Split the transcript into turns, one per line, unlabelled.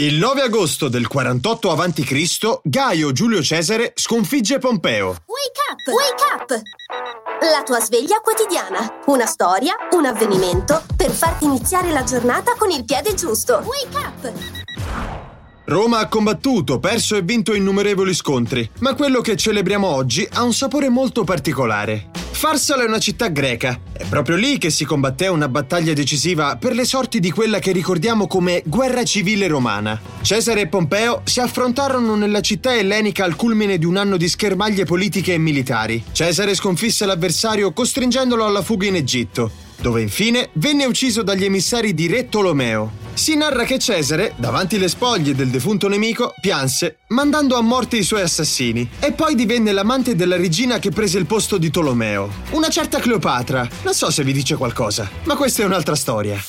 Il 9 agosto del 48 a.C., Gaio Giulio Cesare sconfigge Pompeo.
Wake up! Wake up! La tua sveglia quotidiana. Una storia, un avvenimento per farti iniziare la giornata con il piede giusto. Wake up!
Roma ha combattuto, perso e vinto innumerevoli scontri, ma quello che celebriamo oggi ha un sapore molto particolare. Farsala è una città greca. È proprio lì che si combatté una battaglia decisiva per le sorti di quella che ricordiamo come guerra civile romana. Cesare e Pompeo si affrontarono nella città ellenica al culmine di un anno di schermaglie politiche e militari. Cesare sconfisse l'avversario costringendolo alla fuga in Egitto, dove infine venne ucciso dagli emissari di Re Tolomeo. Si narra che Cesare, davanti le spoglie del defunto nemico, pianse, mandando a morte i suoi assassini, e poi divenne l'amante della regina che prese il posto di Tolomeo. Una certa Cleopatra. Non so se vi dice qualcosa, ma questa è un'altra storia.